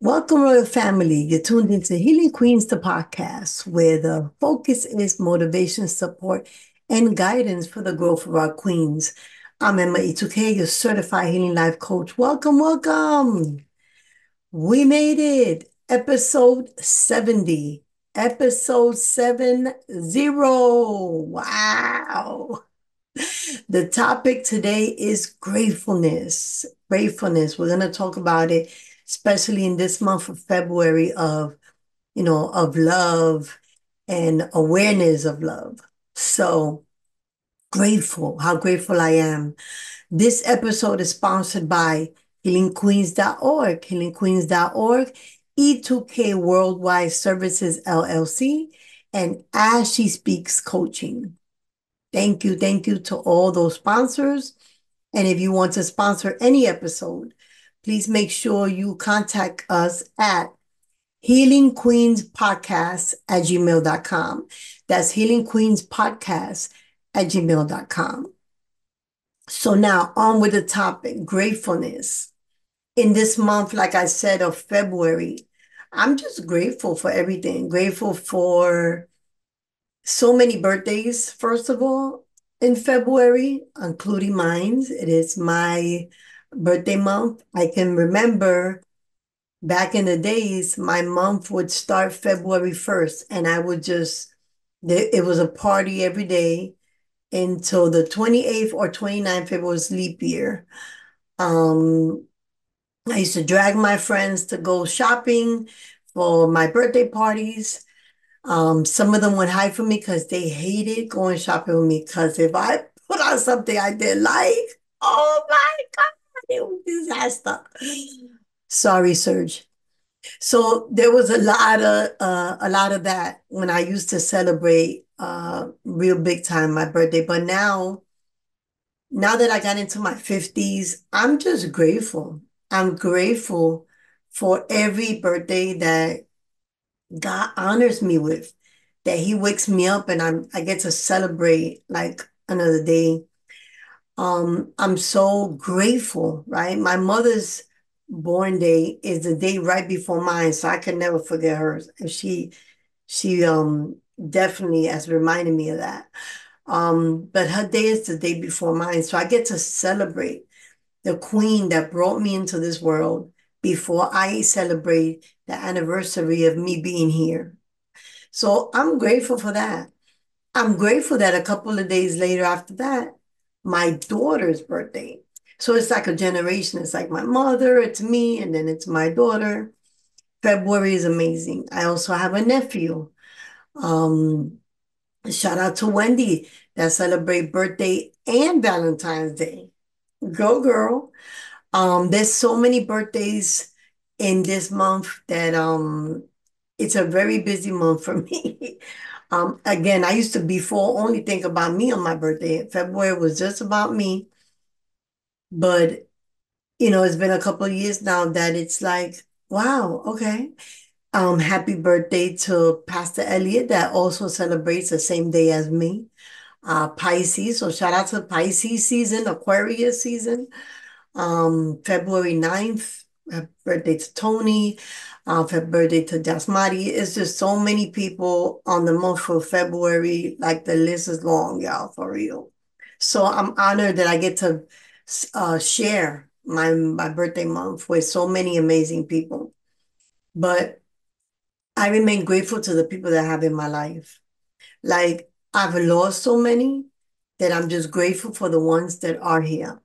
Welcome, Royal Family. You're tuned into Healing Queenz, the podcast, where the focus is motivation, support, and guidance for the growth of our queens. I'm Emma E2K, your certified healing life coach. Welcome, welcome. We made it. Episode 70. Episode 70. Wow. The topic today is gratefulness. Gratefulness. We're going to talk about it especially in this month of February of, you know, of love and awareness of love. So grateful, how grateful I am. This episode is sponsored by healingqueenz.org, healingqueenz.org, E2K Worldwide Services LLC, and As She Speaks Coaching. Thank you, thank you to all those sponsors. And if you want to sponsor any episode, please make sure you contact us at Healing Queenz Podcast at gmail.com. That's Healing Queenz Podcast at gmail.com. So now on with the topic gratefulness. In this month, like I said, of February, I'm just grateful for everything. Grateful for so many birthdays, first of all, in February, including mine. It is my birthday month. I can remember back in the days, my month would start February 1st, and I would just, it was a party every day until the 28th or 29th, it was leap year. Um, I used to drag my friends to go shopping for my birthday parties. Um, some of them would hide from me because they hated going shopping with me. Because if I put on something I didn't like, oh my God, it was disaster. Sorry, Serge. So there was a lot of uh, a lot of that when I used to celebrate uh, real big time my birthday. But now, now that I got into my 50s, I'm just grateful. I'm grateful for every birthday that God honors me with, that He wakes me up and I'm I get to celebrate like another day um, I'm so grateful, right? My mother's born day is the day right before mine, so I can never forget hers. And she she um definitely has reminded me of that. Um, but her day is the day before mine, so I get to celebrate the queen that brought me into this world before I celebrate the anniversary of me being here. So I'm grateful for that. I'm grateful that a couple of days later after that, my daughter's birthday. So it's like a generation. It's like my mother, it's me, and then it's my daughter. February is amazing. I also have a nephew. Um, shout out to Wendy that celebrate birthday and Valentine's Day. Go girl. Um, there's so many birthdays in this month that um it's a very busy month for me. Um, again, I used to before only think about me on my birthday. February was just about me. But, you know, it's been a couple of years now that it's like, wow, okay. Um, happy birthday to Pastor Elliot that also celebrates the same day as me. Uh, Pisces. So shout out to Pisces season, Aquarius season. Um, February 9th, happy birthday to Tony. Uh, happy birthday to Jasmati. It's just so many people on the month of February. Like the list is long, y'all, for real. So I'm honored that I get to uh, share my my birthday month with so many amazing people. But I remain grateful to the people that I have in my life. Like I've lost so many that I'm just grateful for the ones that are here.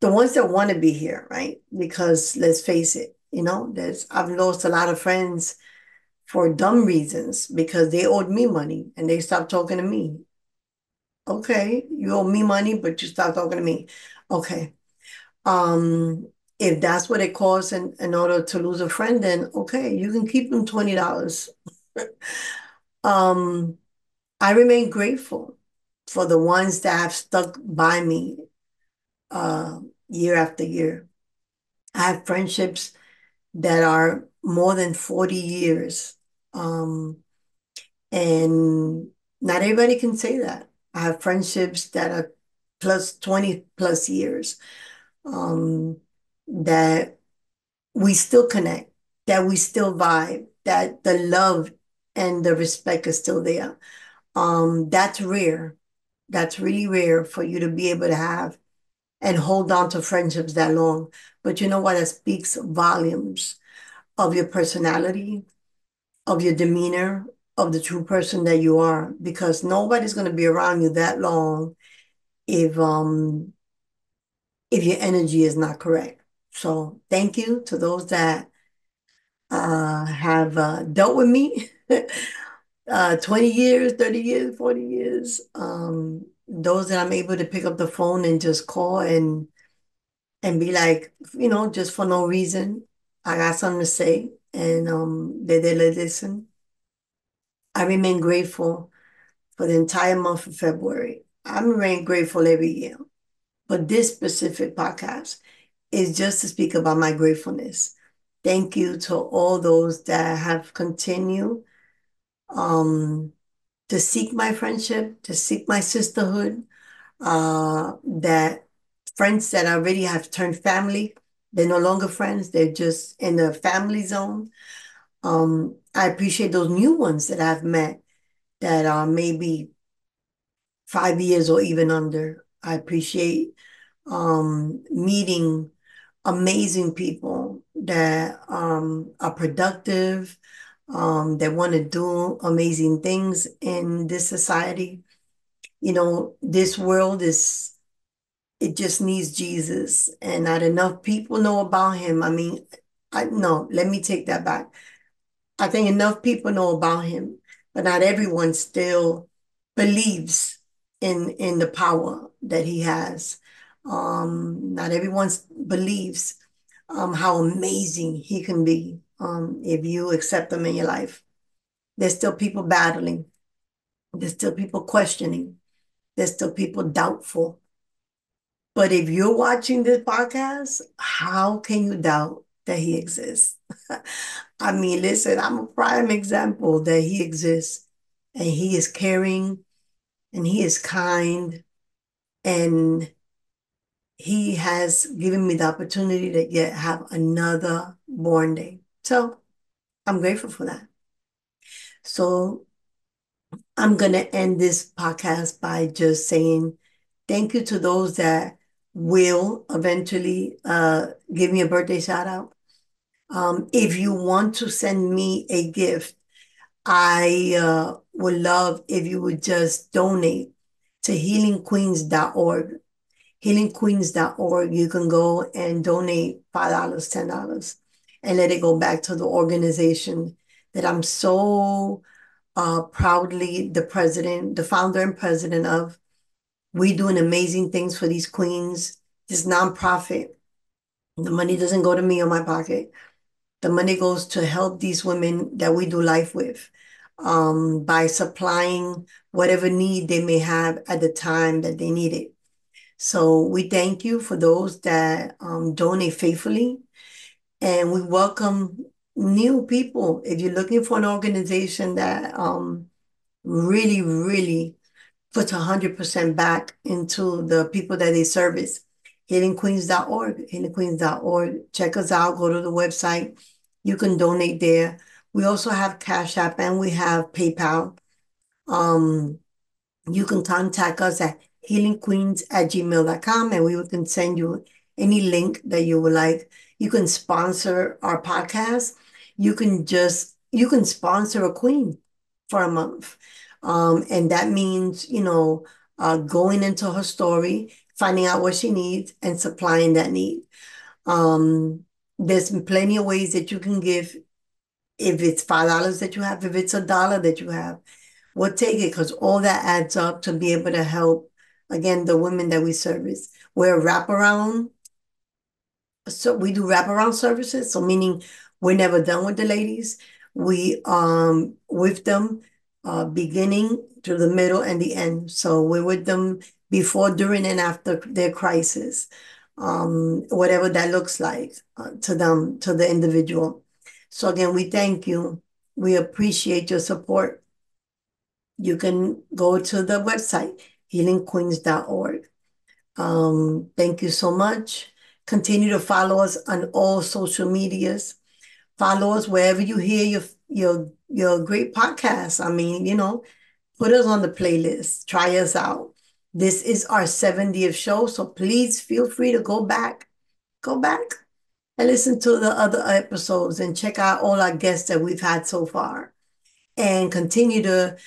The ones that want to be here, right? Because let's face it, you know, there's I've lost a lot of friends for dumb reasons because they owed me money and they stopped talking to me. Okay, you owe me money, but you stopped talking to me. Okay. Um, if that's what it costs in, in order to lose a friend, then okay, you can keep them $20. um, I remain grateful for the ones that have stuck by me uh, year after year. I have friendships that are more than 40 years. Um, and not everybody can say that. I have friendships that are plus 20 plus years um, that we still connect, that we still vibe, that the love and the respect is still there. Um, that's rare. That's really rare for you to be able to have and hold on to friendships that long. But you know what? That speaks volumes of your personality, of your demeanor, of the true person that you are, because nobody's going to be around you that long if um if your energy is not correct. So thank you to those that uh, have uh, dealt with me uh, 20 years, 30 years, 40 years. Um, those that I'm able to pick up the phone and just call and and be like, you know, just for no reason, I got something to say, and um, they they listen. I remain grateful for the entire month of February. I'm remain grateful every year, but this specific podcast is just to speak about my gratefulness. Thank you to all those that have continued um, to seek my friendship, to seek my sisterhood, uh, that friends that already have turned family, they're no longer friends, they're just in the family zone. Um, I appreciate those new ones that I've met that are maybe five years or even under. I appreciate um, meeting amazing people that um, are productive, um, that want to do amazing things in this society. You know, this world is, it just needs Jesus, and not enough people know about him. I mean, I no, let me take that back. I think enough people know about him, but not everyone still believes in in the power that he has. Um, not everyone believes um, how amazing he can be um, if you accept them in your life. There's still people battling. There's still people questioning. There's still people doubtful. But if you're watching this podcast, how can you doubt that he exists? I mean, listen, I'm a prime example that he exists and he is caring and he is kind and he has given me the opportunity to yet have another born day. So I'm grateful for that. So I'm going to end this podcast by just saying thank you to those that will eventually uh, give me a birthday shout out. Um, if you want to send me a gift, I uh, would love if you would just donate to healingqueenz.org. Healingqueenz.org. You can go and donate $5, $10, and let it go back to the organization that I'm so uh, proudly the president, the founder and president of. We're doing amazing things for these queens. This nonprofit. The money doesn't go to me or my pocket. The money goes to help these women that we do life with um, by supplying whatever need they may have at the time that they need it. So we thank you for those that um, donate faithfully. And we welcome new people. If you're looking for an organization that um, really, really puts 100% back into the people that they service, healingqueenz.org, healingqueenz.org. Check us out, go to the website. You can donate there. We also have Cash App and we have PayPal. Um, you can contact us at healingqueens at gmail.com and we can send you any link that you would like. You can sponsor our podcast. You can just, you can sponsor a queen for a month. Um, and that means, you know, uh, going into her story, finding out what she needs and supplying that need. Um, there's plenty of ways that you can give if it's five dollars that you have, if it's a dollar that you have, we'll take it because all that adds up to be able to help again the women that we service. We're a wraparound. So we do wraparound services. So meaning we're never done with the ladies. We um with them uh beginning to the middle and the end. So we're with them before, during, and after their crisis. Um, whatever that looks like uh, to them, to the individual. So again, we thank you. We appreciate your support. You can go to the website, healingqueenz.org. Um, thank you so much. Continue to follow us on all social medias. Follow us wherever you hear your your your great podcast. I mean, you know, put us on the playlist. Try us out. This is our 70th show, so please feel free to go back, go back and listen to the other episodes and check out all our guests that we've had so far. And continue to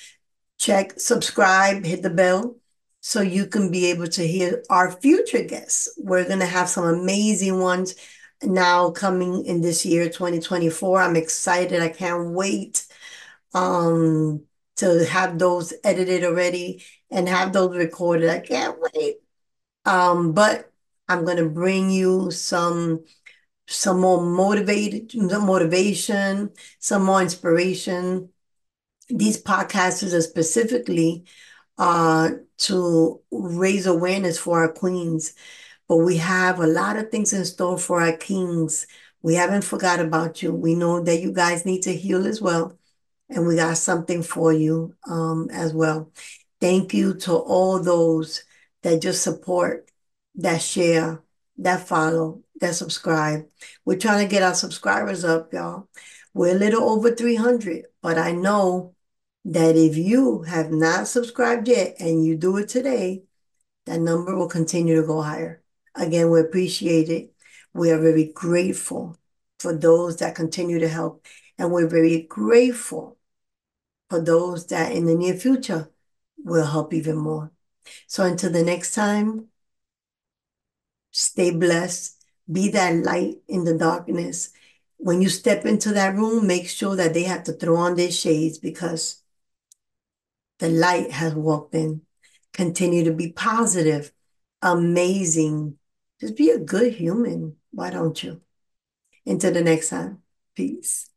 check, subscribe, hit the bell so you can be able to hear our future guests. We're going to have some amazing ones now coming in this year 2024. I'm excited. I can't wait um to have those edited already and have those recorded. I can't wait. Um but I'm going to bring you some some more motivated motivation, some more inspiration. These podcasters are specifically uh, to raise awareness for our queens. But we have a lot of things in store for our kings. We haven't forgot about you. We know that you guys need to heal as well. And we got something for you um, as well. Thank you to all those that just support, that share, that follow, that subscribe. We're trying to get our subscribers up, y'all. We're a little over 300, but I know that if you have not subscribed yet and you do it today, that number will continue to go higher. Again, we appreciate it. We are very grateful for those that continue to help. And we're very grateful for those that in the near future will help even more. So until the next time, stay blessed. Be that light in the darkness. When you step into that room, make sure that they have to throw on their shades because the light has walked in. Continue to be positive, amazing. Just be a good human. Why don't you? Until the next time, peace.